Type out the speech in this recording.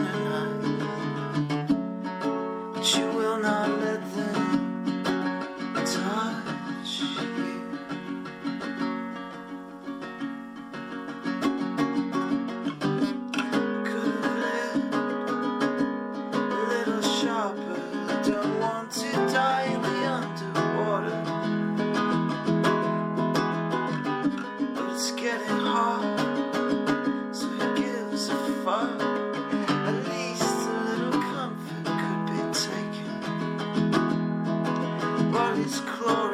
seem kinda nice, It's chlorine.